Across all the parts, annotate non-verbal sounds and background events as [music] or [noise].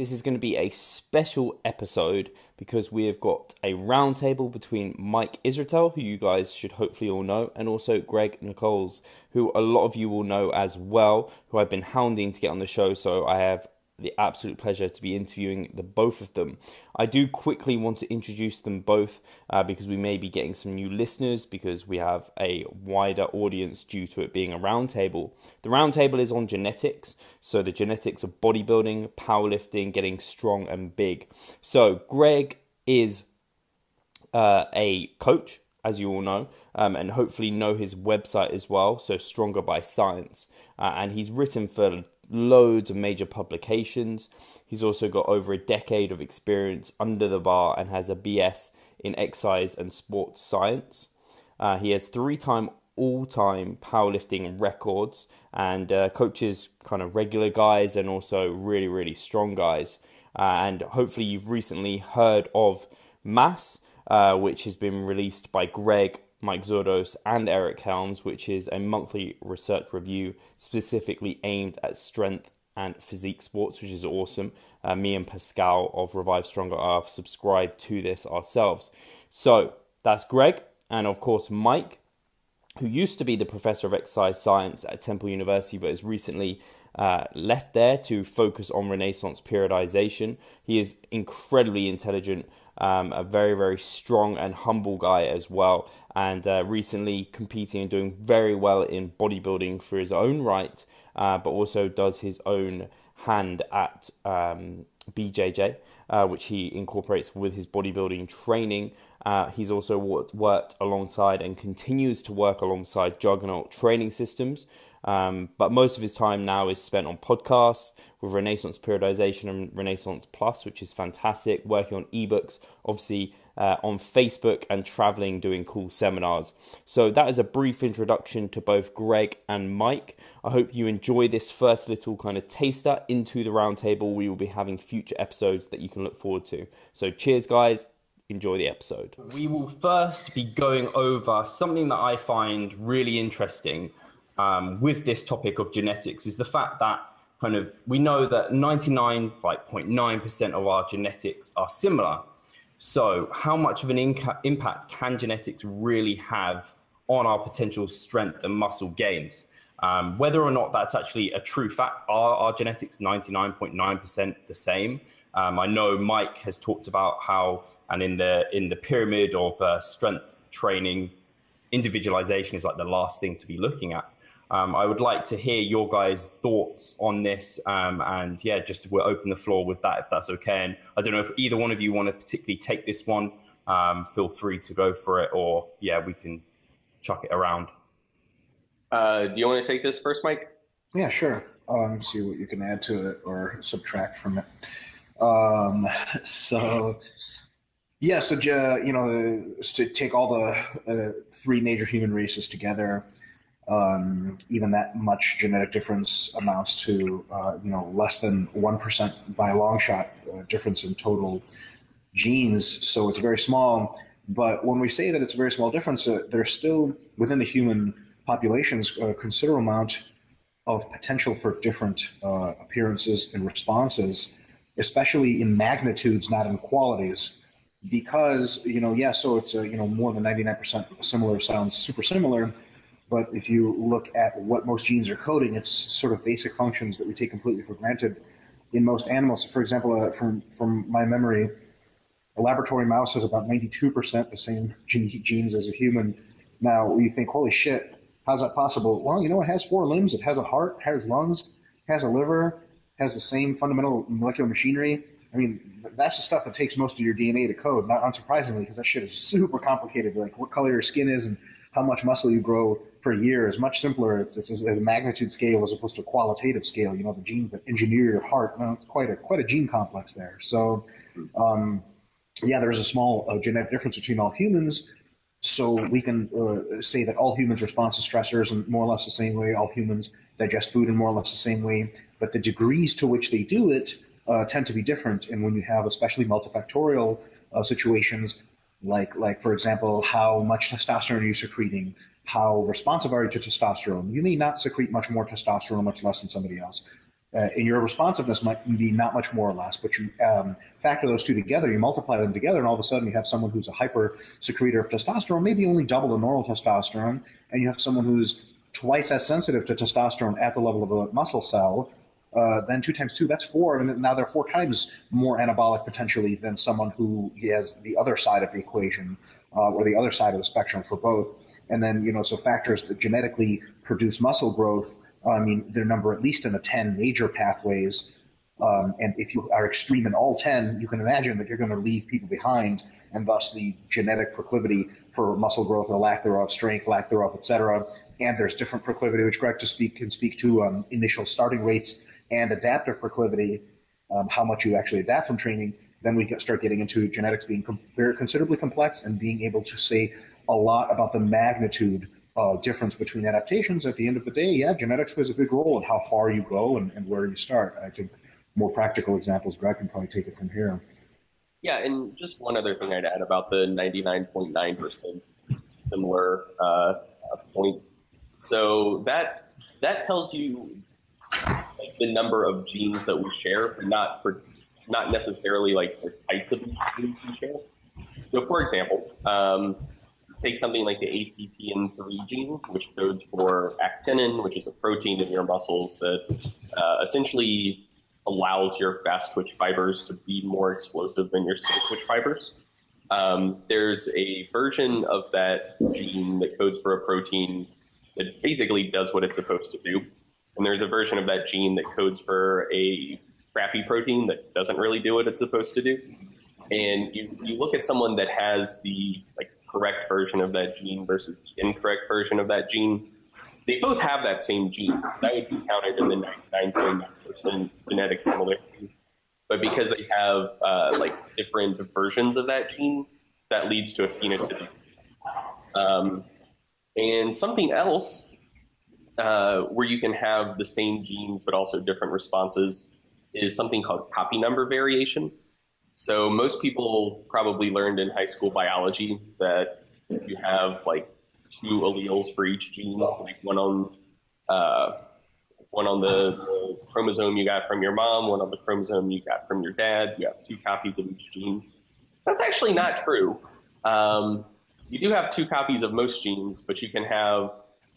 this is going to be a special episode because we have got a roundtable between Mike Israetel, who you guys should hopefully all know, and also Greg Nuckols, who a lot of you will know as well, who I've been hounding to get on the show. So I have the absolute pleasure to be interviewing the both of them. I do quickly want to introduce them both uh, because we may be getting some new listeners because we have a wider audience due to it being a roundtable. The roundtable is on genetics, so the genetics of bodybuilding, powerlifting, getting strong and big. So Greg is uh, a coach, as you all know, um, and hopefully know his website as well. So Stronger by Science, uh, and he's written for loads of major publications. He's also got over a decade of experience under the bar and has a BS in exercise and sports science. Uh, he has three time all time powerlifting records and uh, coaches kind of regular guys and also really, really strong guys. Uh, and hopefully, you've recently heard of Mass, uh, which has been released by Greg Mike Zourdos, and Eric Helms, which is a monthly research review specifically aimed at strength and physique sports, which is awesome. Uh, me and Pascal of Revive Stronger are subscribed to this ourselves. So that's Greg, and of course, Mike, who used to be the professor of exercise science at Temple University, but has recently uh, left there to focus on Renaissance periodization. He is incredibly intelligent, um, a very, very strong and humble guy as well and uh, recently competing and doing very well in bodybuilding for his own right, uh, but also does his own hand at um, BJJ, uh, which he incorporates with his bodybuilding training. Uh, he's also worked alongside and continues to work alongside Juggernaut Training Systems. Um, but most of his time now is spent on podcasts with Renaissance Periodization and Renaissance Plus, which is fantastic, working on ebooks, obviously uh, on Facebook and traveling doing cool seminars. So that is a brief introduction to both Greg and Mike. I hope you enjoy this first little kind of taster into the roundtable. We will be having future episodes that you can look forward to. So cheers, guys. Enjoy the episode. We will first be going over something that I find really interesting um, with this topic of genetics is the fact that kind of we know that 99.9% of our genetics are similar so, how much of an inca- impact can genetics really have on our potential strength and muscle gains? Um, whether or not that's actually a true fact, are our genetics 99.9% the same? Um, I know Mike has talked about how, and in the in the pyramid of uh, strength training, individualization is like the last thing to be looking at. Um, I would like to hear your guys' thoughts on this, um, and yeah, just we'll open the floor with that if that's okay. And I don't know if either one of you want to particularly take this one. Um, feel free to go for it, or yeah, we can chuck it around. Uh, do you want to take this first, Mike? Yeah, sure. Um, see what you can add to it or subtract from it. Um, [laughs] so, yeah, so you know, to take all the uh, three major human races together, um, even that much genetic difference amounts to uh, you know less than one percent by a long shot uh, difference in total genes. So it's very small. But when we say that it's a very small difference, uh, there's still within the human populations a considerable amount of potential for different uh, appearances and responses, especially in magnitudes, not in qualities. Because you know, yeah, so it's uh, you know more than ninety nine percent similar sounds super similar but if you look at what most genes are coding, it's sort of basic functions that we take completely for granted in most animals. For example, uh, from from my memory, a laboratory mouse has about 92% the same genes as a human. Now you think, holy shit, how's that possible? Well, you know, it has four limbs, it has a heart, has lungs, has a liver, has the same fundamental molecular machinery. I mean, that's the stuff that takes most of your DNA to code. Not unsurprisingly, because that shit is super complicated. Like what color your skin is and how much muscle you grow per year is much simpler. It's, it's, a magnitude scale as opposed to a qualitative scale. You know, the genes that engineer your heart. It's quite a quite a gene complex there. So, um, yeah, there is a small uh, genetic difference between all humans. So we can uh, say that all humans respond to stressors in more or less the same way. All humans digest food in more or less the same way. But the degrees to which they do it uh, tend to be different. And when you have especially multifactorial uh, situations, like like for example, how much testosterone are you secreting? how responsive are you to testosterone? You may not secrete much more testosterone, much less than somebody else. uh, and your responsiveness might be not much more or less, but you um, factor those two together, you multiply them together, and all of a sudden you have someone who's a hyper secretor of testosterone, maybe only double the normal testosterone, and you have someone who's twice as sensitive to testosterone at the level of a muscle cell. Uh, then two times two, that's four, and now they're four times more anabolic potentially than someone who has the other side of the equation uh, or the other side of the spectrum for both. And then, you know, so factors that genetically produce muscle growth I mean, their number at least in the 10 major pathways. Um, and if you are extreme in all 10, you can imagine that you're going to leave people behind, and thus the genetic proclivity for muscle growth or lack thereof, strength, lack thereof, etc. And there's different proclivity, which Greg to speak can speak to um, initial starting rates and adaptive proclivity, um, how much you actually adapt from training. Then we start getting into genetics being com- very considerably complex and being able to say a lot about the magnitude uh, difference between adaptations, at the end of the day, yeah, genetics plays a big role in how far you go and, and where you start. I think more practical examples, Greg can probably take it from here. Yeah, and just one other thing I'd add about the 99.9% similar uh, point. So that that tells you the number of genes that we share, but not for not necessarily like the types of genes we share. So, for example, um, take something like the ACTN3 gene, which codes for actinin, which is a protein in your muscles that uh, essentially allows your fast twitch fibers to be more explosive than your slow twitch fibers. Um, there's a version of that gene that codes for a protein that basically does what it's supposed to do. And there's a version of that gene that codes for a crappy protein that doesn't really do what it's supposed to do. And you, you look at someone that has the like correct version of that gene versus the incorrect version of that gene, they both have that same gene. So that would be counted in the 99.9% genetic similarity. But because they have uh, like different versions of that gene, that leads to a phenotypic. Um, and something else uh, where you can have the same genes but also different responses is something called copy number variation. So most people probably learned in high school biology that you have like two alleles for each gene, like one on uh, one on the, the, chromosome you got from your mom, one on the chromosome you got from your dad. You have two copies of each gene. That's actually not true. Um, you do have two copies of most genes, but you can have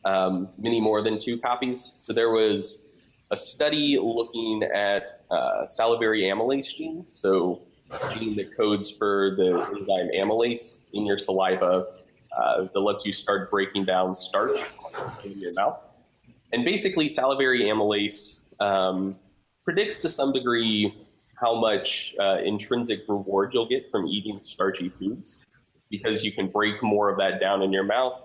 um, many more than two copies. So there was a study looking at uh, salivary amylase gene. So gene that codes for the enzyme amylase in your saliva uh, that lets you start breaking down starch in your mouth. And basically, salivary amylase um, predicts to some degree how much uh, intrinsic reward you'll get from eating starchy foods because you can break more of that down in your mouth.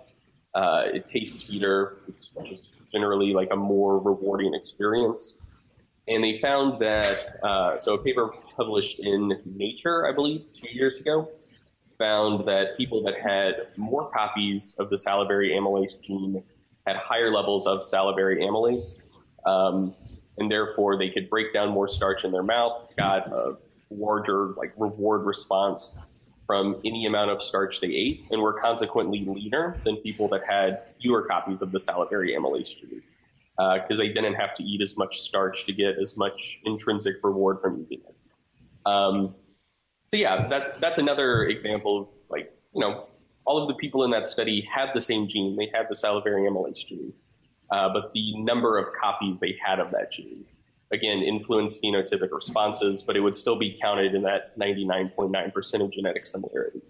Uh, it tastes sweeter. It's just generally like a more rewarding experience. And they found that, uh, so a paper published in Nature, I believe, two years ago, found that people that had more copies of the salivary amylase gene had higher levels of salivary amylase, um, and therefore they could break down more starch in their mouth, got a larger like reward response from any amount of starch they ate, and were consequently leaner than people that had fewer copies of the salivary amylase gene because uh, they didn't have to eat as much starch to get as much intrinsic reward from eating it. Um, so yeah, that, that's another example of like, you know, all of the people in that study had the same gene. They had the salivary amylase gene, uh, but the number of copies they had of that gene, again, influence phenotypic responses, but it would still be counted in that 99.9% of genetic similarity.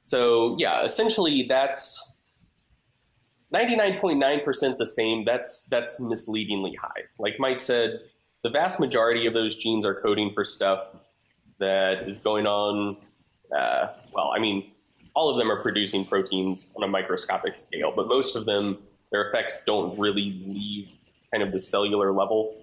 So yeah, essentially that's 99.9% the same. That's that's misleadingly high. Like Mike said, the vast majority of those genes are coding for stuff that is going on. Uh, well, I mean, all of them are producing proteins on a microscopic scale, but most of them, their effects don't really leave kind of the cellular level.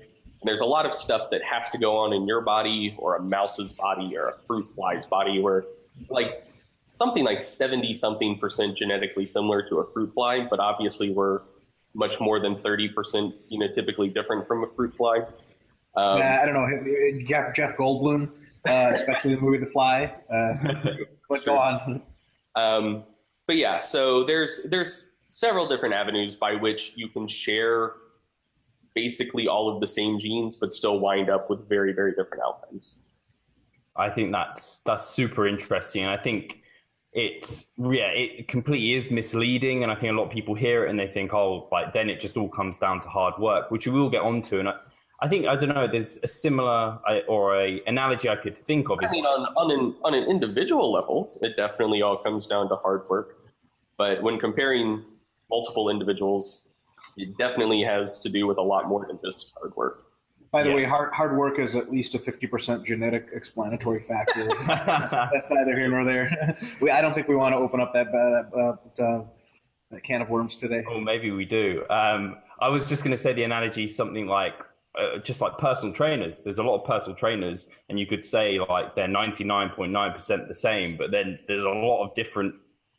And there's a lot of stuff that has to go on in your body or a mouse's body or a fruit fly's body where, like, something like 70 something percent genetically similar to a fruit fly, but obviously we're much more than 30% phenotypically different from a fruit fly. Um, uh, I don't know. Jeff, Jeff Goldblum uh, [laughs] especially the movie The Fly. Uh, [laughs] but go on. Um, but yeah, so there's there's several different avenues by which you can share basically all of the same genes, but still wind up with very, very different outcomes. I think that's that's super interesting. I think it's yeah, it completely is misleading, and I think a lot of people hear it and they think, oh, like then it just all comes down to hard work, which we will get onto. And I, I think I don't know. There's a similar or a analogy I could think of. I mean, on on an on an individual level, it definitely all comes down to hard work. But when comparing multiple individuals, it definitely has to do with a lot more than just hard work. By the yeah. way, hard hard work is at least a fifty percent genetic explanatory factor. [laughs] that's, that's, neither here nor there. [laughs] we, I don't think we want to open up that uh, uh, that can of worms today. Oh, maybe we do. Um, I was just going to say the analogy something like uh, just like personal trainers. There's a lot of personal trainers, and you could say like they're ninety nine point nine percent the same, but then there's a lot of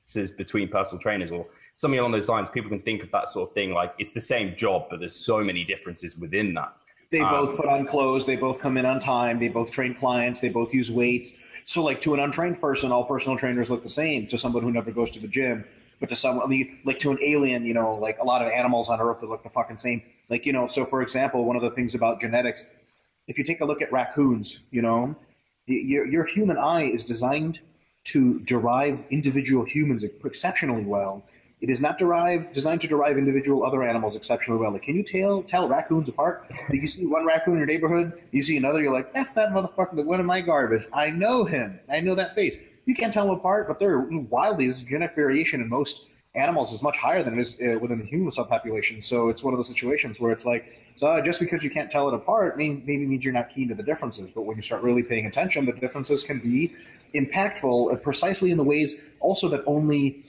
differences between personal trainers or something along those lines. People can think of that sort of thing like it's the same job, but there's so many differences within that. They um, both put on clothes. They both come in on time. They both train clients. They both use weights. So, like to an untrained person, all personal trainers look the same. To someone who never goes to the gym, but to someone like to an alien, you know, like a lot of animals on Earth that look the fucking same. Like you know, so for example, one of the things about genetics, if you take a look at raccoons, you know, your your human eye is designed to derive individual humans exceptionally well. It is not derived, designed to derive individual other animals exceptionally well. Like, can you tell tell raccoons apart? You see one raccoon in your neighborhood, you see another, you're like, that's that motherfucker that went in my garbage. I know him. I know that face. You can't tell them apart, but they're wildly. This genetic variation in most animals is much higher than it is uh, within the human subpopulation. So it's one of those situations where it's like, so uh, just because you can't tell it apart, maybe, maybe means you're not keen to the differences. But when you start really paying attention, the differences can be impactful uh, precisely in the ways also that only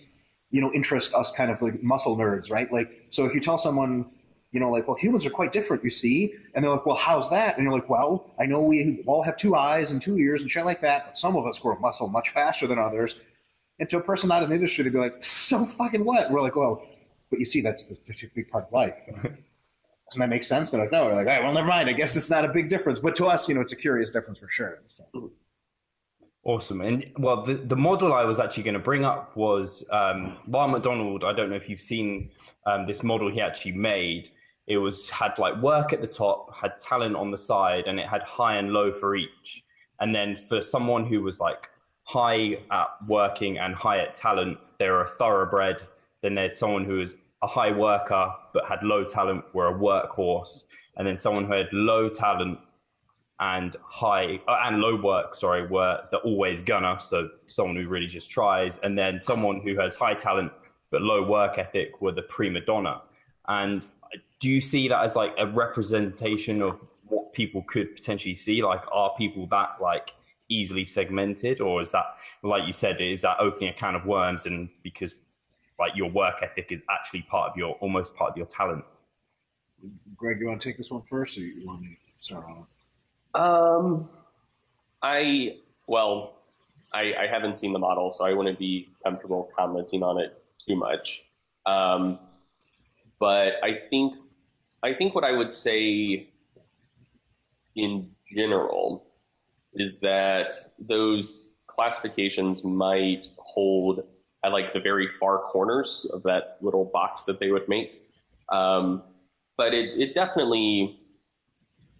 you know interest us kind of like muscle nerds, right? Like, so if you tell someone, you know, like, well, humans are quite different, you see, and they're like, well, how's that? And you're like, well, I know we all have two eyes and two ears and shit like that, but some of us grow muscle much faster than others. And to a person not in the industry to be like, so fucking what? We're like, well, but you see, that's the big part of life. [laughs] Doesn't that make sense? They're like, no. We're like, all right, well, never mind. I guess it's not a big difference. But to us, you know, it's a curious difference for sure. So. Mm-hmm. Awesome. And well, the, the model I was actually going to bring up was um, McDonald. I don't know if you've seen um, this model he actually made. It was had like work at the top, had talent on the side, and it had high and low for each. And then for someone who was like high at working and high at talent, they were a thoroughbred. Then they had someone who was a high worker but had low talent, were a workhorse. And then someone who had low talent and high uh, and low work, sorry, were the always gunner, so someone who really just tries, and then someone who has high talent but low work ethic were the prima donna. And do you see that as like a representation of what people could potentially see? Like, are people that like easily segmented, or is that, like you said, is that opening a can of worms? And because like your work ethic is actually part of your almost part of your talent. Greg, you want to take this one first, or you want me to start on it? Um, I well, I, I haven't seen the model, so I wouldn't be comfortable commenting on it too much. Um, but I think I think what I would say in general is that those classifications might hold at like the very far corners of that little box that they would make. Um, but it, it definitely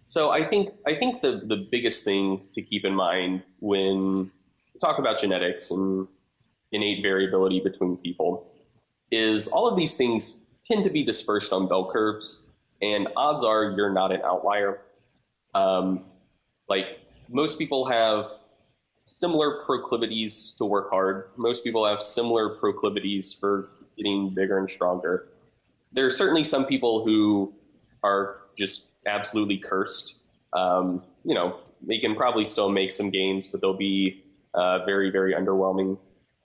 so I think I think the the biggest thing to keep in mind when we talk about genetics and innate variability between people is all of these things tend to be dispersed on bell curves, and odds are you're not an outlier. Um, like most people have similar proclivities to work hard. Most people have similar proclivities for getting bigger and stronger. There are certainly some people who are just absolutely cursed. Um, you know, they can probably still make some gains, but they'll be uh, very, very underwhelming.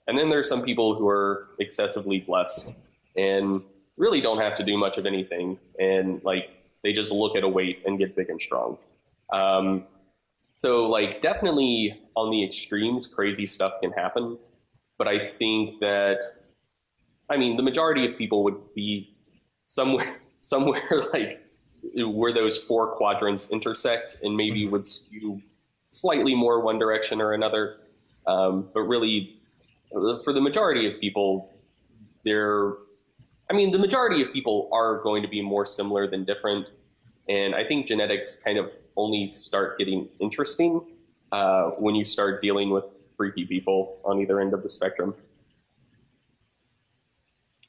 And then there's some people who are excessively blessed and really don't have to do much of anything, and like they just look at a weight and get big and strong. Um, so, like, definitely on the extremes, crazy stuff can happen. But I think that, I mean, the majority of people would be somewhere, [laughs] somewhere like where those four quadrants intersect and maybe mm-hmm. would skew slightly more one direction or another. Um, but really, for the majority of people, they're, I mean, the majority of people are going to be more similar than different. And I think genetics kind of only start getting interesting uh, when you start dealing with freaky people on either end of the spectrum.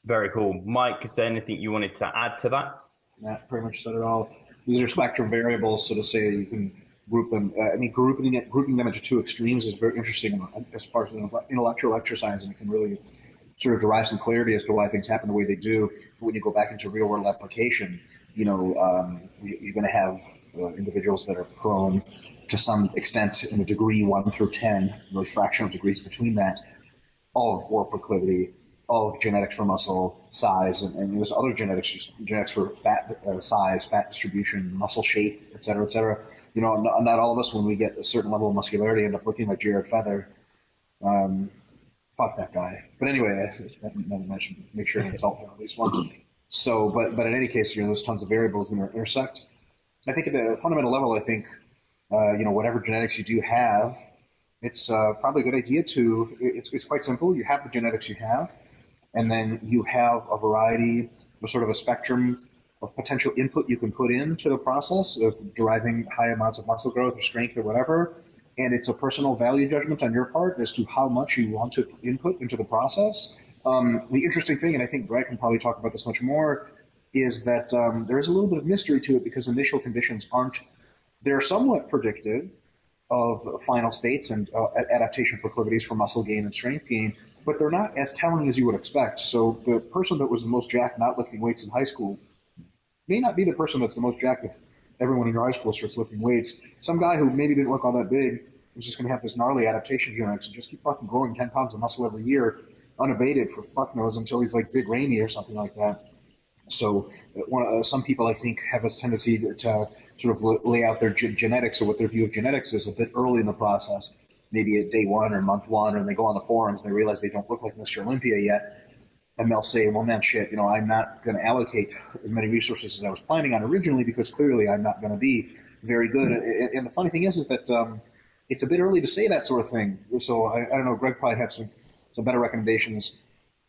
Very cool. Mike, is there anything you wanted to add to that? Matt pretty much said it all. These are spectrum variables, so to say you can group them. Uh, I mean, grouping grouping them into two extremes is very interesting as far as an intellectual exercise, and it can really sort of derive some clarity as to why things happen the way they do. But when you go back into real world application, you know, um, you're going to have uh, individuals that are prone to some extent in a degree one through 10, really fraction of degrees between that, all of war proclivity, of genetics for muscle size, and, and there's other genetics, genetics for fat uh, size, fat distribution, muscle shape, et cetera, et cetera. You know, not, not, all of us, when we get a certain level of muscularity, end up looking like Jared Feather. Um, fuck that guy. But anyway, I, I should make sure I insult him at least once. So, but but in any case, you know, there's tons of variables that intersect. I think at a fundamental level, I think uh, you know whatever genetics you do have, it's uh, probably a good idea to. It's it's quite simple. You have the genetics you have, and then you have a variety, of sort of a spectrum of potential input you can put into the process of deriving high amounts of muscle growth or strength or whatever and it's a personal value judgment on your part as to how much you want to input into the process. Um, the interesting thing, and I think Greg can probably talk about this much more, is that um, there is a little bit of mystery to it because initial conditions aren't, they're somewhat predictive of final states and uh, adaptation proclivities for muscle gain and strength gain, but they're not as telling as you would expect. So the person that was the most jacked not lifting weights in high school may not be the person that's the most jacked if everyone in your high school starts lifting weights. Some guy who maybe didn't look all that big was just going to have this gnarly adaptation genetics and just keep fucking growing 10 pounds of muscle every year unabated for fuck knows until he's like big Ramy or something like that. So one, uh, some people I think have a tendency to, to sort of lay out their genetics or what their view of genetics is a bit early in the process, maybe at day one or month one, and they go on the forums and they realize they don't look like Mr. Olympia yet and they'll say, well, man, shit, you know, I'm not going to allocate as many resources as I was planning on originally because clearly I'm not going to be very good. Mm-hmm. And the funny thing is, is that um, it's a bit early to say that sort of thing. So I, I, don't know. Greg probably had some some better recommendations.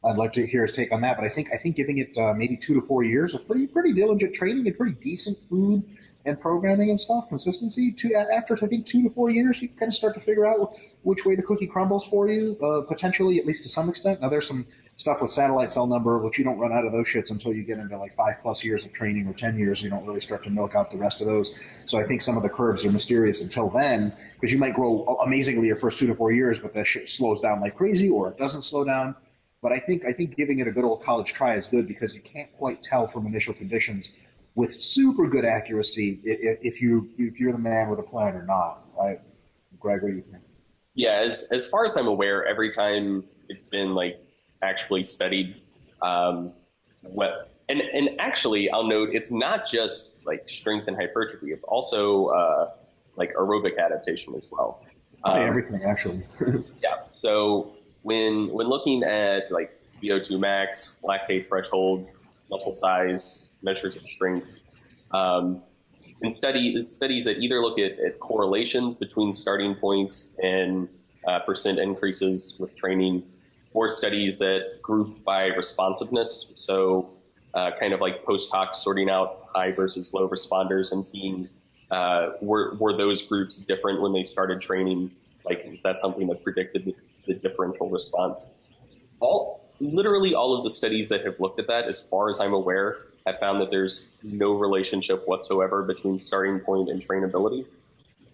I'd like to hear his take on that. But I think I think giving it uh, maybe two to four years of pretty pretty diligent training and pretty decent food and programming and stuff, consistency. To after I think two to four years, you kind of start to figure out which way the cookie crumbles for you, uh, potentially at least to some extent. Now there's some stuff with satellite cell number, which you don't run out of those shits until you get into like five plus years of training or 10 years. You don't really start to milk out the rest of those. So I think some of the curves are mysterious until then because you might grow amazingly your first two to four years, but that shit slows down like crazy or it doesn't slow down. But I think I think giving it a good old college try is good because you can't quite tell from initial conditions with super good accuracy if you if you're the man with a plan or not. Right, Greg, what do you think? Yeah, as as far as I'm aware, every time it's been like actually studied um, what and and actually I'll note it's not just like strength and hypertrophy. It's also uh, like aerobic adaptation as well. Um, everything actually. [laughs] yeah. So when when looking at like VO2 max, lactate threshold, muscle size, measures of strength, um, and study studies that either look at, at correlations between starting points and uh, percent increases with training or studies that group by responsiveness. So, uh, kind of like post hoc sorting out high versus low responders and seeing uh, were, were those groups different when they started training? Like, is that something that predicted the, the differential response? All literally all of the studies that have looked at that, as far as I'm aware, have found that there's no relationship whatsoever between starting point and trainability.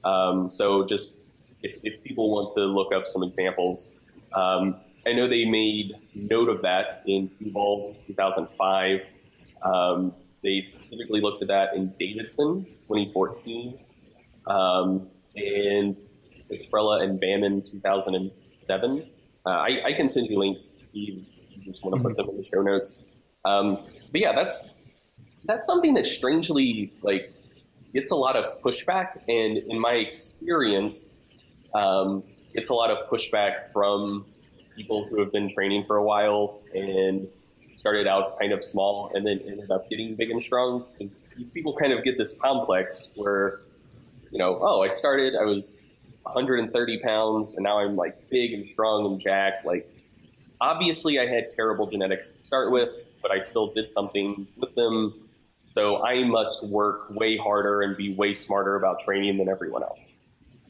Um, so, just if, if, people want to look up some examples, um, I know they made note of that in Hubal 2005. Um, they specifically looked at that in Davidson 2014 um, and Petrella and Bamman 2007. Uh, I, I, can send you links, Steve, you just want to put them in the show notes. Um, but yeah, that's that's something that strangely like gets a lot of pushback, and in my experience, um, gets a lot of pushback from people who have been training for a while and started out kind of small and then ended up getting big and strong because these people kind of get this complex where you know oh i started i was 130 pounds and now i'm like big and strong and jacked like obviously i had terrible genetics to start with but i still did something with them So I must work way harder and be way smarter about training than everyone else.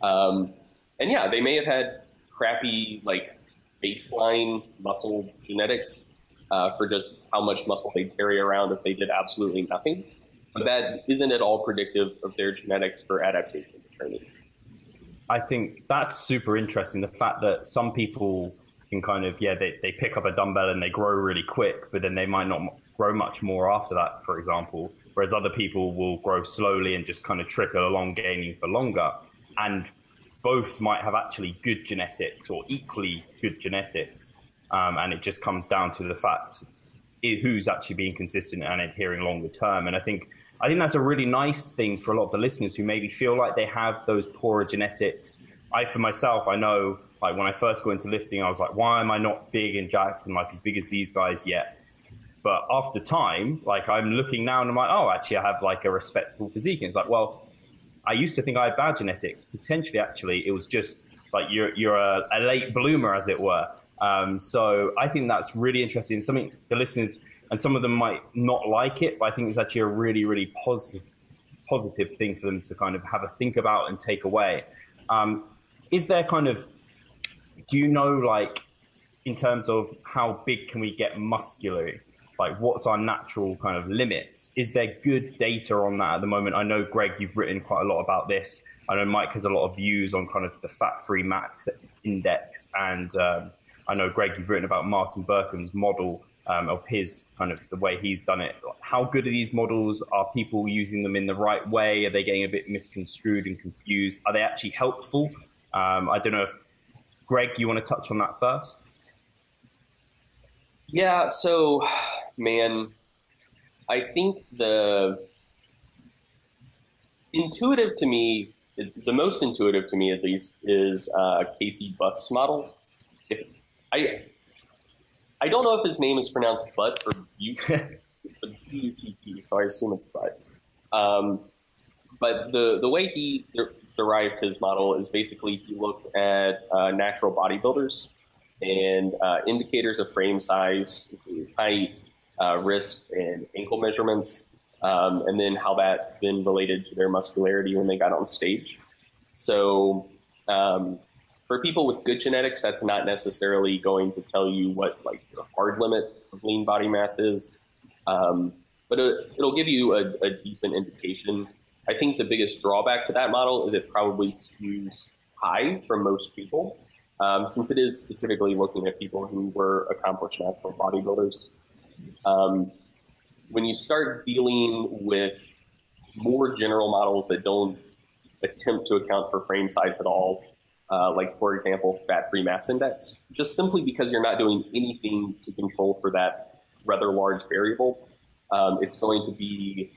Um, and yeah, they may have had crappy like baseline muscle genetics uh, for just how much muscle they carry around if they did absolutely nothing. But that isn't at all predictive of their genetics for adaptation to training. I think that's super interesting. The fact that some people can kind of, yeah, they, they pick up a dumbbell and they grow really quick, but then they might not grow much more after that, for example. Whereas other people will grow slowly and just kind of trickle along, gaining for longer. And both might have actually good genetics or equally good genetics. Um, and it just comes down to the fact who's actually being consistent and adhering longer term. And I think I think that's a really nice thing for a lot of the listeners who maybe feel like they have those poorer genetics. I, for myself, I know like when I first got into lifting, I was like, why am I not big and jacked and like as big as these guys yet? But after time, like I'm looking now and I'm like, oh, actually, I have like a respectable physique. And it's like, well, I used to think I had bad genetics. Potentially, actually, it was just like you're you're a, a late bloomer, as it were. Um, so I think that's really interesting. Something the listeners and some of them might not like it, but I think it's actually a really, really positive, positive thing for them to kind of have a think about and take away. Um, is there kind of, do you know, like, in terms of how big can we get muscularly? Like, what's our natural kind of limits? Is there good data on that at the moment? I know, Greg, you've written quite a lot about this. I know Mike has a lot of views on kind of the fat free mass index. And um, I know, Greg, you've written about Martin Berkhan's model um, of his kind of the way he's done it. How good are these models? Are people using them in the right way? Are they getting a bit misconstrued and confused? Are they actually helpful? Um, I don't know if Greg, you want to touch on that first? Yeah. So, man, I think the intuitive to me, the most intuitive to me at least, is uh, Casey Butt's model. If I I don't know if his name is pronounced Butt or [laughs] B-U-T-P, so I assume it's Butt. Um, but the, the way he derived his model is basically he looked at uh, natural bodybuilders and uh, indicators of frame size, height, uh, wrist, and ankle measurements, um, and then how that then related to their muscularity when they got on stage. So um, for people with good genetics, that's not necessarily going to tell you what like your hard limit of lean body mass is, um, but it, will give you a, a, decent indication. I think the biggest drawback to that model is it probably skews high for most people, um, since it is specifically looking at people who were accomplished natural bodybuilders. Um, when you start dealing with more general models that don't attempt to account for frame size at all, uh, like for example, fat-free mass index, just simply because you're not doing anything to control for that rather large variable, um, it's going to be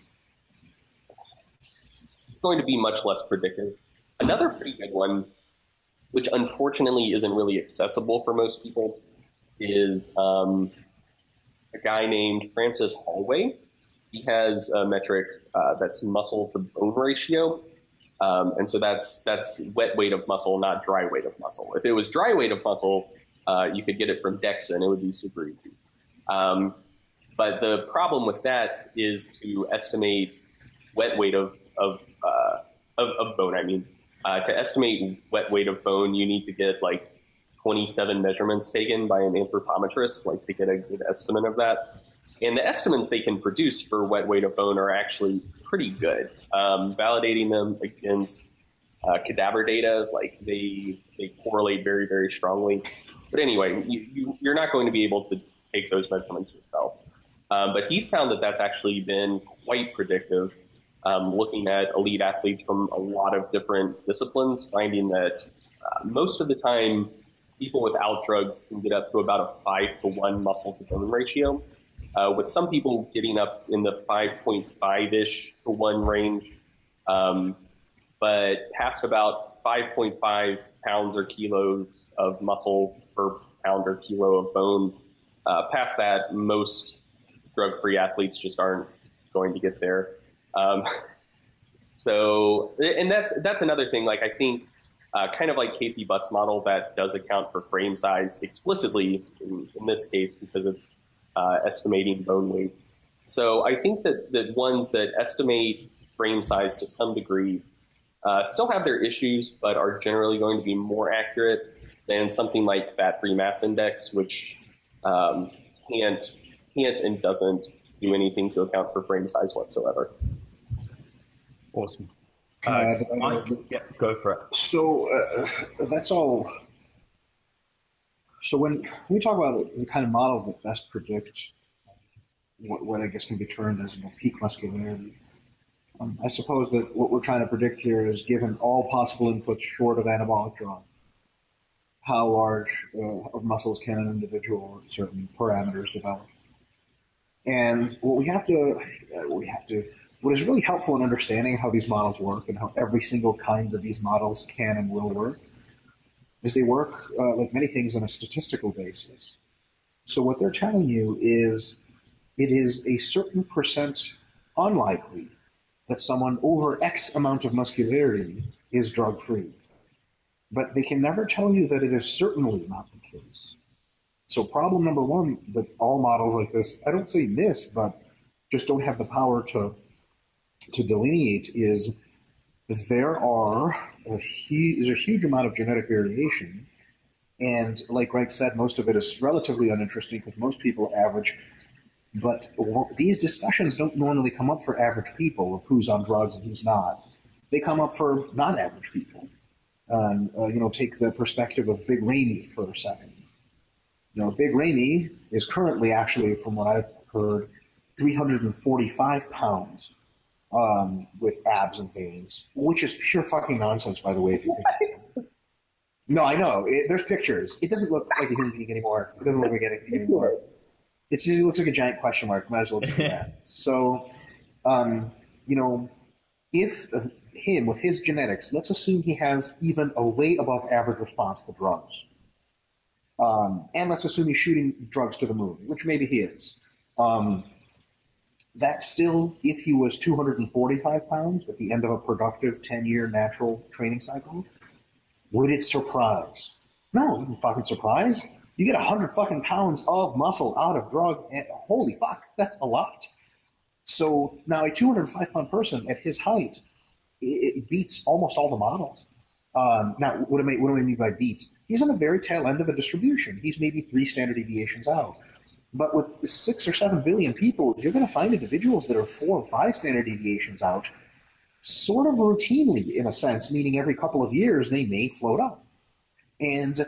going to be much less predictive. Another pretty good one, which unfortunately isn't really accessible for most people, is um, a guy named Francis Holway. He has a metric uh, that's muscle to bone ratio, um, and so that's that's wet weight of muscle, not dry weight of muscle. If it was dry weight of muscle, uh, you could get it from DEXA and it would be super easy. Um, but the problem with that is to estimate wet weight of of, uh, of, of, bone. I mean, uh, to estimate wet weight of bone, you need to get like 27 measurements taken by an anthropometrist, like to get a good estimate of that. And the estimates they can produce for wet weight of bone are actually pretty good. Um, validating them against uh, cadaver data, like they they correlate very very strongly. But anyway, you, you are not going to be able to take those measurements yourself. Um, but he's found that that's actually been quite predictive. Um, looking at elite athletes from a lot of different disciplines, finding that uh, most of the time people without drugs can get up to about a five to one muscle to bone ratio uh, with some people getting up in the 5.5 ish to 1 range. Um, but past about 5.5 pounds or kilos of muscle per pound or kilo of bone, uh, past that, most drug free athletes just aren't going to get there. Um, [laughs] so, and that's that's another thing. Like I think, uh, kind of like Casey Butt's model, that does account for frame size explicitly in, in this case because it's uh, estimating bone weight. So I think that, that ones that estimate frame size to some degree uh, still have their issues, but are generally going to be more accurate than something like fat free mass index, which um, can't, can't and doesn't do anything to account for frame size whatsoever. Awesome. Uh, Mike, yeah, go for it. So uh, that's all. So when we talk about the kind of models that best predict what, what I guess can be termed as know, peak muscularity, um, I suppose that what we're trying to predict here is given all possible inputs short of anabolic draw, how large uh, of muscles can an individual certain parameters develop. And what we have to, I think, uh, what we have to, what is really helpful in understanding how these models work and how every single kind of these models can and will work is they work uh, like many things on a statistical basis. So what they're telling you is it is a certain percent unlikely that someone over X amount of muscularity is drug free. But they can never tell you that it is certainly not the case. So problem number one that all models like this, I don't say miss, but just don't have the power to to delineate is there are a huge, there's a huge amount of genetic variation, and like Greg said, most of it is relatively uninteresting because most people average. But these discussions don't normally come up for average people of who's on drugs and who's not. They come up for non-average people. Um, uh, you know, take the perspective of Big Ramy for a second. You know, Big Ramy is currently actually, from what I've heard, 345 pounds um, with abs and veins, which is pure fucking nonsense, by the way. If you think. No, I know. It, there's pictures. It doesn't look like a human being anymore. It doesn't look like anything anymore. It just looks like a giant question mark. Might as well do that. [laughs] So, um, you know, if him with his genetics, let's assume he has even a way above average response to drugs. Um, and let's assume he's shooting drugs to the moon, which maybe he is. Um, that still, if he was 245 pounds at the end of a productive 10 year natural training cycle, would it surprise? No, you fucking surprise. You get 100 fucking pounds of muscle out of drugs, and holy fuck, that's a lot. So now a 205 pound person at his height, it, it beats almost all the models. Um, now, what do, I, what do I mean by beats? He's on the very tail end of a distribution. He's maybe three standard deviations out. But with six or seven billion people, you're going to find individuals that are four or five standard deviations out, sort of routinely, in a sense, meaning every couple of years they may float up. And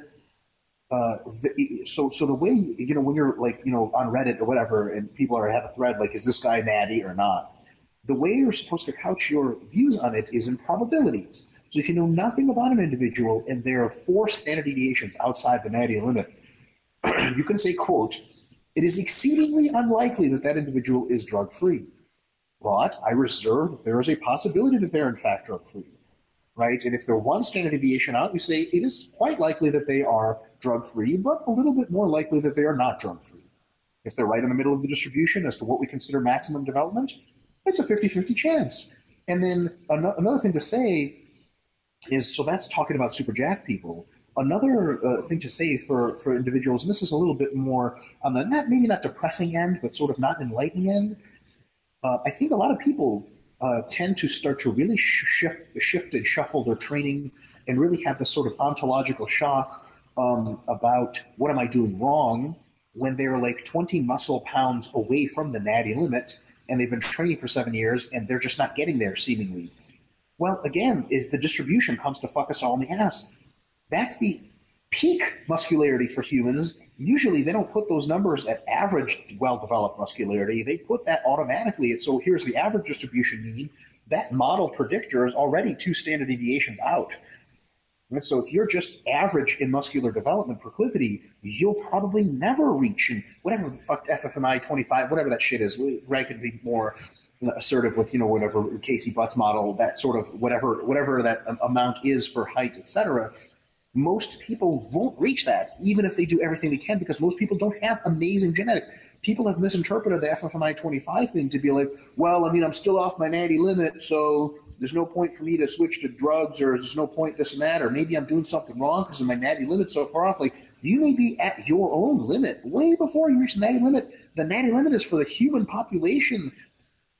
uh, the, so, so the way you know when you're like you know on Reddit or whatever, and people are have a thread like, "Is this guy natty or not?" The way you're supposed to couch your views on it is in probabilities. So if you know nothing about an individual and there are four standard deviations outside the natty limit, [clears throat] you can say, "quote." It is exceedingly unlikely that that individual is drug free. But I reserve that there is a possibility that they're in fact drug free. Right? And if they're one standard deviation out, you say it is quite likely that they are drug free, but a little bit more likely that they are not drug free. If they're right in the middle of the distribution as to what we consider maximum development, it's a 50 50 chance. And then another thing to say is so that's talking about super jack people another uh, thing to say for, for individuals, and this is a little bit more on the not maybe not depressing end, but sort of not enlightening end. Uh, I think a lot of people uh, tend to start to really shift, shift and shuffle their training, and really have this sort of ontological shock um, about what am I doing wrong when they're like 20 muscle pounds away from the natty limit, and they've been training for seven years, and they're just not getting there seemingly. Well, again, if the distribution comes to fuck us all in the ass that's the peak muscularity for humans. Usually they don't put those numbers at average well developed muscularity. They put that automatically. So here's the average distribution mean. That model predictor is already two standard deviations out. And so if you're just average in muscular development proclivity, you'll probably never reach in whatever the fuck FFMI 25, whatever that shit is. Greg could be more assertive with, you know, whatever Casey Butts model, that sort of whatever, whatever that um, amount is for height, etc most people won't reach that, even if they do everything they can, because most people don't have amazing genetics. People have misinterpreted the FFMI 25 thing to be like, well, I mean, I'm still off my natty limit, so there's no point for me to switch to drugs, or there's no point this and that, or maybe I'm doing something wrong because of my natty limit so far off. Like, you may be at your own limit way before you reach the natty limit. The natty limit is for the human population.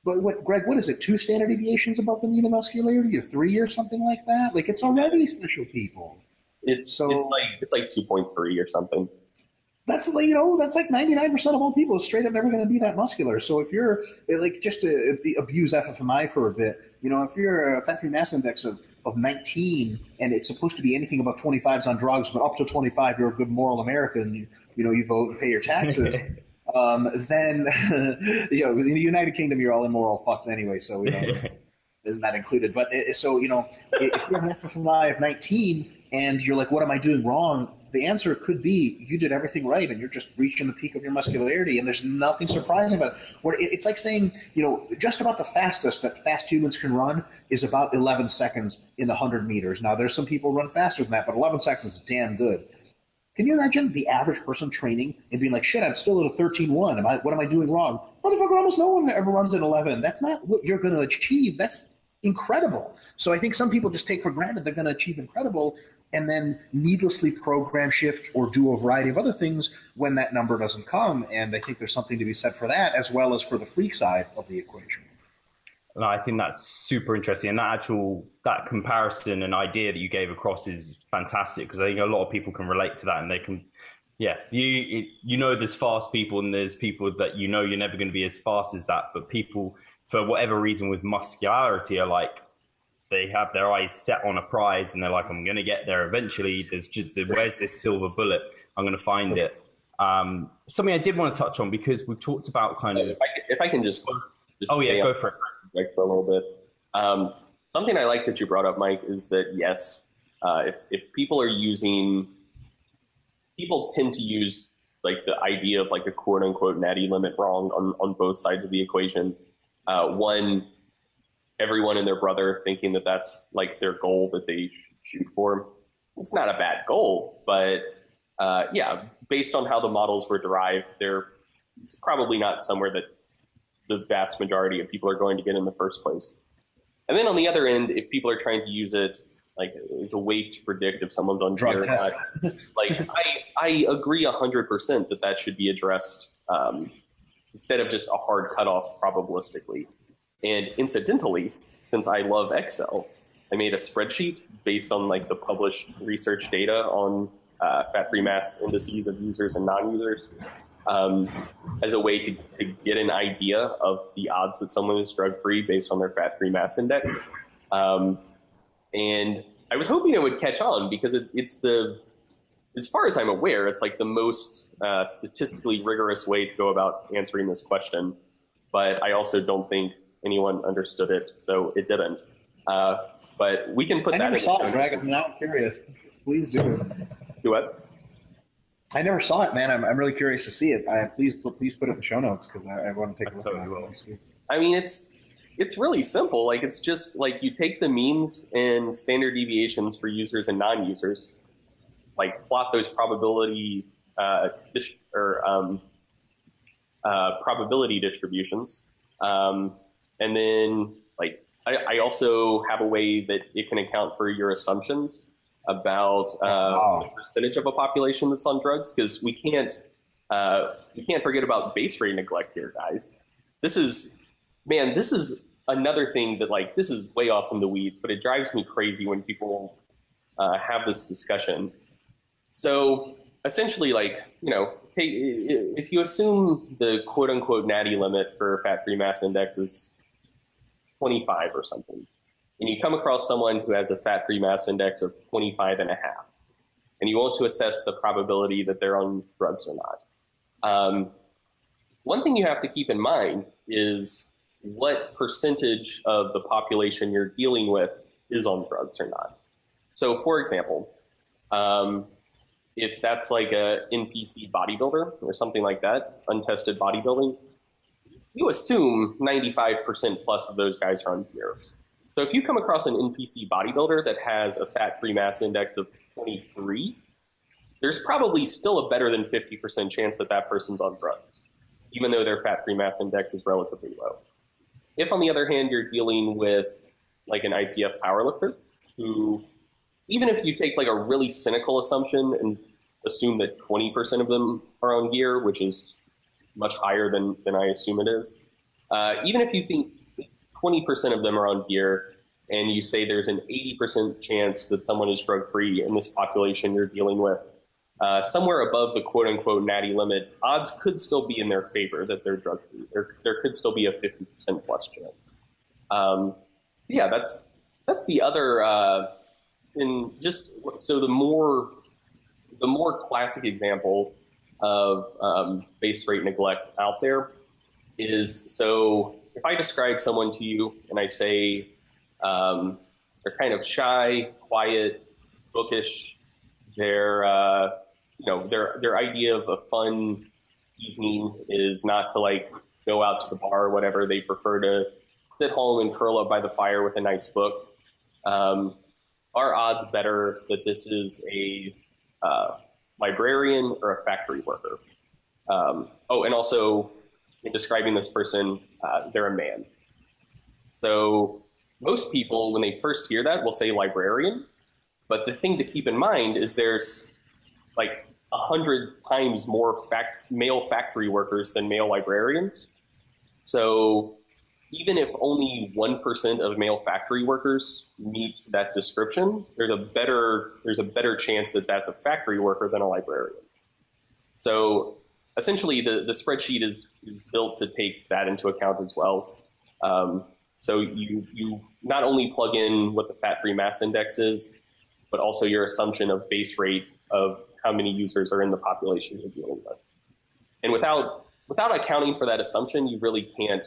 But what, Greg? What is it? Two standard deviations above the mean of muscularity, or three, or something like that? Like it's already special people. It's So- it's like it's like two point three or something. That's like you know that's like ninety nine percent of all people is straight up never going to be that muscular. So if you're like just to abuse FFMI for a bit, you know, if you're a fat free mass index of of nineteen and it's supposed to be anything above twenty five is on drugs, but up to twenty five you're a good moral American. You, you know, you vote and pay your taxes. [laughs] um, then [laughs] you know, in the United Kingdom you're all immoral fucks anyway. So you [laughs] know. isn't that included? But it, so you know, if you're an FFMI of 19 and you're like, "What am I doing wrong?" The answer could be you did everything right, and you're just reaching the peak of your muscularity, and there's nothing surprising about it. Where it's like saying, you know, just about the fastest that fast humans can run is about 11 seconds in 100 meters. Now, there's some people run faster than that, but 11 seconds is damn good. Can you imagine the average person training and being like, shit, I'm still at a 13-1. Am I, what am I doing wrong? Motherfucker, almost no one ever runs at 11. That's not what you're going to achieve. That's incredible. So I think some people just take for granted they're going to achieve incredible and then needlessly program shift or do a variety of other things when that number doesn't come. And I think there's something to be said for that as well as for the freak side of the equation. And I think that's super interesting. And that actual that comparison and idea that you gave across is fantastic because I think a lot of people can relate to that and they can, yeah, you you know there's fast people and there's people that you know you're never going to be as fast as that, but people for whatever reason with muscularity are like they have their eyes set on a prize and they're like, I'm going to get there eventually. There's just where's this silver bullet? I'm going to find it. Um, something I did want to touch on because we've talked about kind of. If I, can- if I can just, just Oh yeah, go for it. subject for a little bit. Um, something I like that you brought up, Mike, is that yes, uh, if if people are using, people tend to use like the idea of like a quote unquote natty limit wrong on on both sides of the equation. Uh, one, everyone and their brother thinking that that's like their goal that they should shoot for. It's not a bad goal, but uh, yeah, based on how the models were derived, they're it's probably not somewhere that the vast majority of people are going to get in the first place. And then on the other end, if people are trying to use it like as a way to predict if someone's on Drug not, [laughs] like I, I agree hundred percent that that should be addressed um, instead of just a hard cutoff probabilistically. And incidentally, since I love Excel, I made a spreadsheet based on like the published research data on uh, fat-free mass indices of users and non-users um, as a way to, to get an idea of the odds that someone is drug-free based on their fat-free mass index. Um, and I was hoping it would catch on because it, it's the, as far as I'm aware, it's like the most uh, statistically rigorous way to go about answering this question. But I also don't think anyone understood it, so it didn't. Uh, but we can put I that never in saw show it, Greg. notes. I'm now curious. Please do. Do what? I never saw it, man. I'm, I'm really curious to see it. I, please, please put it in the show notes because I, I want to take a I look totally at it. I mean, it's it's really simple. Like it's just like you take the means and standard deviations for users and non-users, like plot those probability uh, dis- or um, uh, probability distributions, um, and then like I, I also have a way that it can account for your assumptions about uh, Wow. the percentage of a population that's on drugs because we can't uh, we can't forget about base rate neglect here, guys. This is man, this is another thing that like this is way off in the weeds, but it drives me crazy when people uh, have this discussion. So essentially, like you know, take, if you assume the quote unquote natty limit for fat free mass index is 25 or something, and you come across someone who has a fat free mass index of 25 and a half, and you want to assess the probability that they're on drugs or not. Um, one thing you have to keep in mind is what percentage of the population you're dealing with is on drugs or not. So, for example, um, if that's like a NPC bodybuilder or something like that, untested bodybuilding, you assume 95% plus of those guys are on gear. So if you come across an NPC bodybuilder that has a fat-free mass index of 23, there's probably still a better than 50% chance that that person's on drugs, even though their fat-free mass index is relatively low. If, on the other hand, you're dealing with like an IPF powerlifter who, even if you take like a really cynical assumption and assume that 20% of them are on gear, which is much higher than, than I assume it is. Uh, even if you think 20% of them are on gear, and you say there's an 80% chance that someone is drug free in this population you're dealing with, uh, somewhere above the quote unquote natty limit, odds could still be in their favor that they're drug free. There, there could still be a 50% plus chance. Um, so yeah, that's that's the other. Uh, in just so the more the more classic example of um, base rate neglect out there is so if I describe someone to you and I say um, they're kind of shy, quiet, bookish, their uh, you know their their idea of a fun evening is not to like go out to the bar or whatever. They prefer to sit home and curl up by the fire with a nice book. Um, are odds better that this is a uh, librarian or a factory worker? Um, oh, and also in describing this person, uh, they're a man. So most people, when they first hear that, will say librarian. But the thing to keep in mind is there's like a hundred times more fact- male factory workers than male librarians. So even if only 1% of male factory workers meet that description, there's a better there's a better chance that that's a factory worker than a librarian. So essentially, the, the spreadsheet is built to take that into account as well. Um, so you you not only plug in what the fat-free mass index is, but also your assumption of base rate of how many users are in the population you're dealing with. And without without accounting for that assumption, you really can't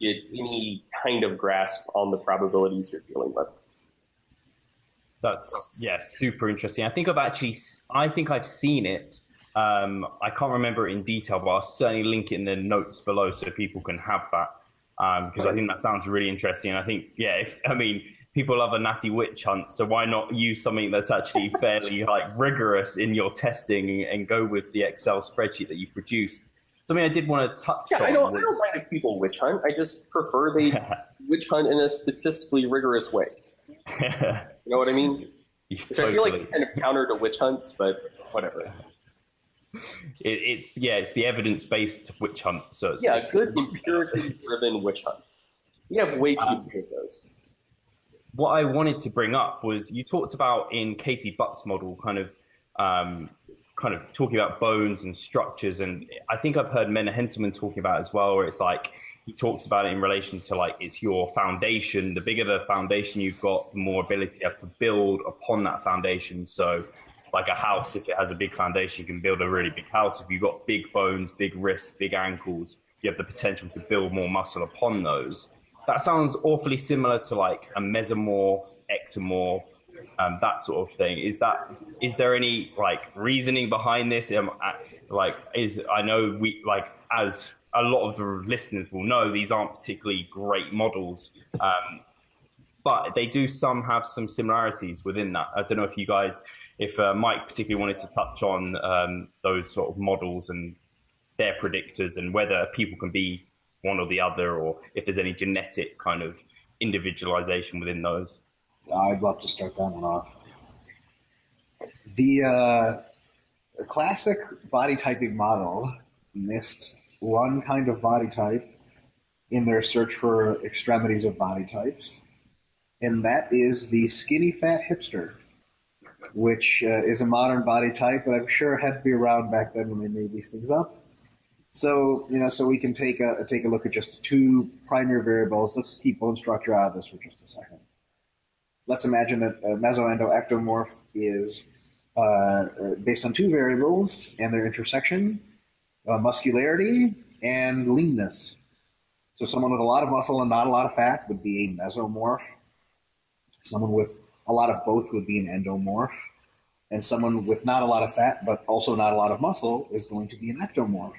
get any kind of grasp on the probabilities you're dealing with. That's yeah, super interesting. I think I've actually, I think I've seen it. Um, I can't remember it in detail, but I'll certainly link it in the notes below so people can have that because um, I think that sounds really interesting. I think yeah, if I mean people love a natty witch hunt, so why not use something that's actually [laughs] fairly like rigorous in your testing and go with the Excel spreadsheet that you produce something I did want to touch yeah, on. I don't, was... I don't mind if people witch hunt. I just prefer they [laughs] witch hunt in a statistically rigorous way. [laughs] you know what I mean? Totally. I feel like it's kind of counter to witch hunts, but whatever. It, it's yeah, it's the evidence based witch hunt. So it's, yeah, it's, good empirically driven witch hunt. We have way too um, few of those. What I wanted to bring up was you talked about in Casey Butt's model, kind of um, kind of talking about bones and structures. And I think I've heard Menno Henselman talking about as well, where it's like he talks about it in relation to like it's your foundation. The bigger the foundation you've got, the more ability you have to build upon that foundation. So, like a house, if it has a big foundation, you can build a really big house. If you've got big bones, big wrists, big ankles, you have the potential to build more muscle upon those. That sounds awfully similar to like a mesomorph, ectomorph, um, that sort of thing. Is that is there any like reasoning behind this? Um, like, is I know we like as a lot of the listeners will know these aren't particularly great models, um, but they do some have some similarities within that. I don't know if you guys, if uh, Mike particularly wanted to touch on um, those sort of models and their predictors and whether people can be one or the other, or if there's any genetic kind of individualization within those. I'd love to start that one off. The, uh, classic body typing model missed one kind of body type in their search for extremities of body types, and that is the skinny fat hipster, which uh, is a modern body type, but I'm sure had to be around back then when they made these things up. So you know, so we can take a take a look at just two primary variables. Let's keep bone structure out of this for just a second let's imagine that a mesoendoectomorph is uh, based on two variables and their intersection, uh, muscularity and leanness. So someone with a lot of muscle and not a lot of fat would be a mesomorph. Someone with a lot of both would be an endomorph. And someone with not a lot of fat but also not a lot of muscle is going to be an ectomorph.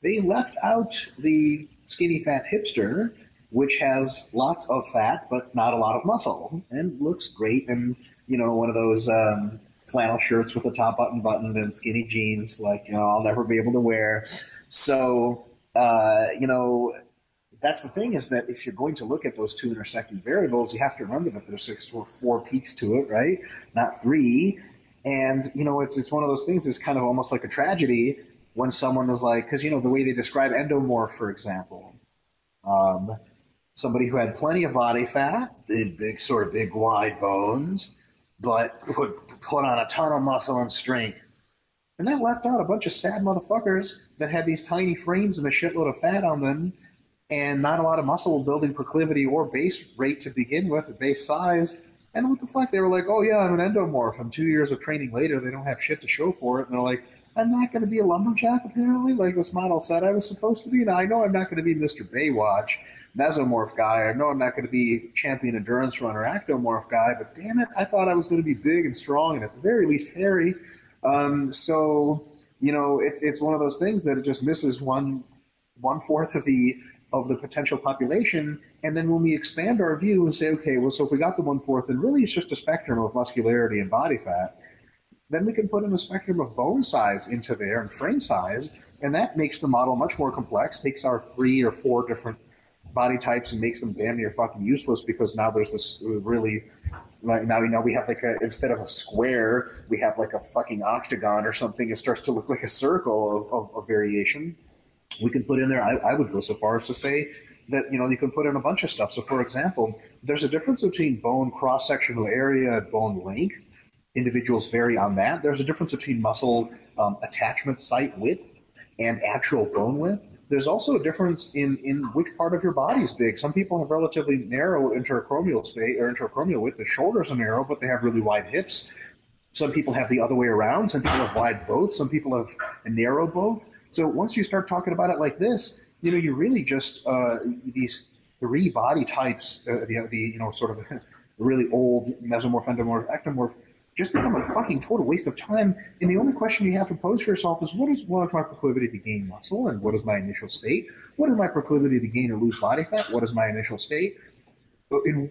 They left out the skinny fat hipster which has lots of fat but not a lot of muscle and looks great and you know one of those um, flannel shirts with a top button buttoned and skinny jeans like you know I'll never be able to wear. So uh, you know that's the thing is that if you're going to look at those two intersecting variables, you have to remember that there's six or four peaks to it, right? Not three. And you know, it's it's one of those things. It's kind of almost like a tragedy when someone is like, because you know the way they describe endomorph, for example, um, somebody who had plenty of body fat, big, sort of big, wide bones, but would put on a ton of muscle and strength. And that left out a bunch of sad motherfuckers that had these tiny frames and a shitload of fat on them and not a lot of muscle building proclivity or base rate to begin with, or base size. And what the fuck? They were like, oh yeah, I'm an endomorph. And two years of training later, they don't have shit to show for it. And they're like, I'm not going to be a lumberjack, apparently, like this model said I was supposed to be. Now, I know I'm not going to be Mr. Baywatch, mesomorph guy. I know I'm not going to be champion endurance runner, ectomorph guy, but damn it, I thought I was going to be big and strong and at the very least hairy. Um, so, you know, it's it's one of those things that it just misses one one fourth of the of the potential population. And then when we expand our view and say, okay, well, so if we got the one fourth, and really it's just a spectrum of muscularity and body fat, then we can put in a spectrum of bone size into there and frame size, and that makes the model much more complex. Takes our three or four different body types and makes them damn near fucking useless because now there's this really like now you know we have like a instead of a square we have like a fucking octagon or something. It starts to look like a circle of, of, of variation. We can put in there I, I would go so far as to say that you know you can put in a bunch of stuff. So for example there's a difference between bone cross-sectional area and bone length individuals vary on that. There's a difference between muscle um, attachment site width and actual bone width there's also a difference in, in which part of your body is big. Some people have relatively narrow interacromial space or interacromial width. The shoulders are narrow, but they have really wide hips. Some people have the other way around. Some people have wide both. Some people have narrow both. So once you start talking about it like this, you know, you really just uh, these three body types, uh, the, the you know sort of [laughs] really old mesomorph, endomorph, ectomorph just become a fucking total waste of time. And the only question you have to pose for yourself is what is what is my proclivity to gain muscle and what is my initial state? What is my proclivity to gain or lose body fat? What is my initial state? Uh, in,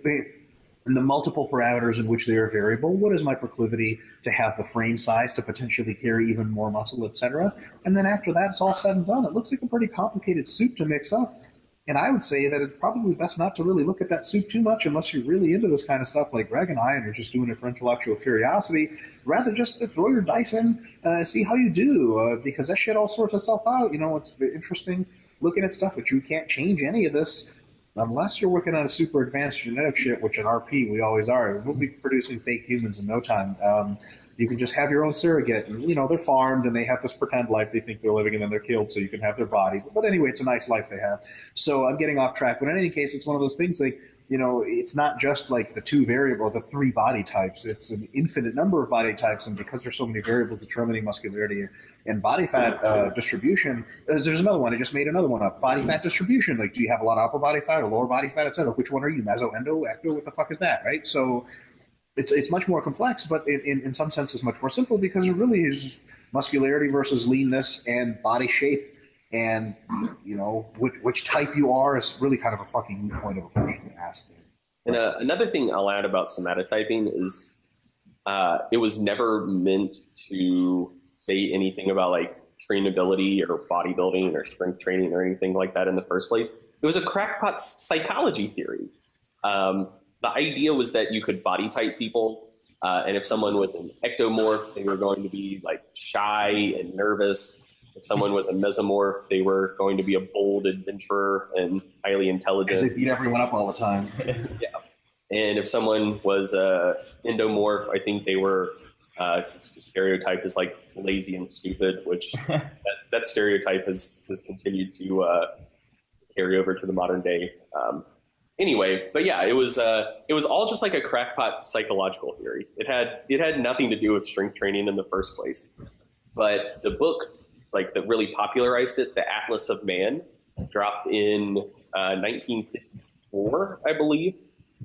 in the multiple parameters in which they are variable, what is my proclivity to have the frame size to potentially carry even more muscle, etc. And then after that, it's all said and done. It looks like a pretty complicated soup to mix up. And I would say that it's probably best not to really look at that soup too much unless you're really into this kind of stuff like Greg and I and you're just doing it for intellectual curiosity. Rather just throw your dice in, uh, see how you do, uh, because that shit all sorts itself out. You know, it's interesting looking at stuff, but you can't change any of this unless you're working on a super advanced genetic shit, which in RP we always are. We'll be producing fake humans in no time. Um, you can just have your own surrogate. And, you know, they're farmed and they have this pretend life they think they're living and then they're killed so you can have their body. But anyway, it's a nice life they have. So I'm getting off track. But in any case, it's one of those things like, you know, it's not just like the two variable, the three body types. It's an infinite number of body types. And because there's so many variables determining muscularity and body fat uh, distribution, uh, there's another one. I just made another one up. Body fat distribution. Like, do you have a lot of upper body fat or lower body fat, et cetera? Which one are you? Meso, endo, ecto? What the fuck is that, right? So it's it's much more complex, but in, in, in some senses much more simple because it really is muscularity versus leanness and body shape and you know which, which type you are is really kind of a fucking point of a question to ask. And uh, another thing I'll add about somatotyping is uh, it was never meant to say anything about like trainability or bodybuilding or strength training or anything like that in the first place. It was a crackpot psychology theory. Um, the idea was that you could body type people, uh, and if someone was an ectomorph, they were going to be like shy and nervous. If someone was a mesomorph, they were going to be a bold adventurer and highly intelligent. Because they beat everyone up all the time. [laughs] yeah. And if someone was a endomorph, I think they were uh, stereotyped as like lazy and stupid, which [laughs] that, that, stereotype has, has continued to uh, carry over to the modern day. Um, anyway, but yeah, it was uh, it was all just like a crackpot psychological theory. It had it had nothing to do with strength training in the first place. But the book, like that, really popularized it, the Atlas of Man, dropped in uh, 1954, I believe,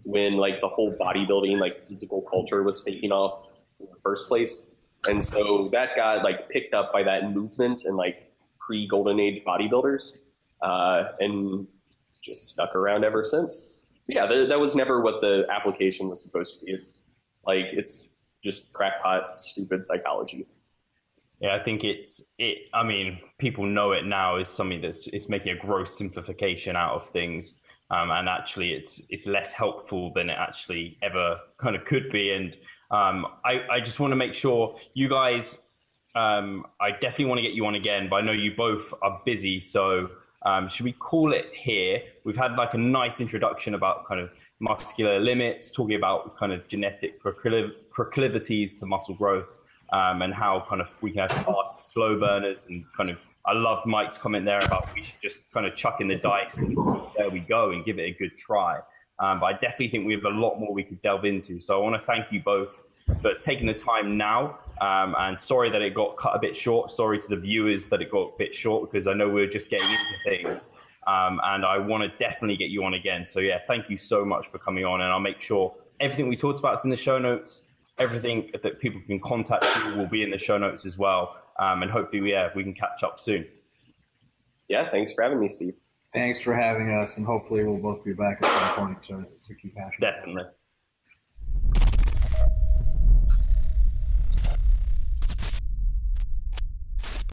when like the whole bodybuilding like physical culture was taking off in the first place. And so that got like picked up by that movement and like pre golden age bodybuilders. Uh, and it's just stuck around ever since. Yeah, th- that was never what the application was supposed to be. Like it's just crackpot, stupid psychology. Yeah, I think it's it. I mean, people know it now is something that's it's making a gross simplification out of things, um, and actually, it's it's less helpful than it actually ever kind of could be. And Um, I, I just want to make sure you guys. Um, I definitely want to get you on again, but I know you both are busy, so um, should we call it here? We've had like a nice introduction about kind of muscular limits, talking about kind of genetic procliv- proclivities to muscle growth, um, and how kind of we can have fast, slow burners, and kind of. I loved Mike's comment there about we should just kind of chuck in the dice and there we go and give it a good try. Um, but I definitely think we have a lot more we could delve into. So I want to thank you both for taking the time now. Um, and sorry that it got cut a bit short. Sorry to the viewers that it got a bit short because I know we are just getting into things. Um, and I want to definitely get you on again. So yeah, thank you so much for coming on. And I'll make sure everything we talked about is in the show notes. Everything that people can contact you will be in the show notes as well. Um, and hopefully, yeah, we can catch up soon. Yeah, thanks for having me, Steve. Thanks for having us, and hopefully we'll both be back at some point to, to keep hashing. Definitely.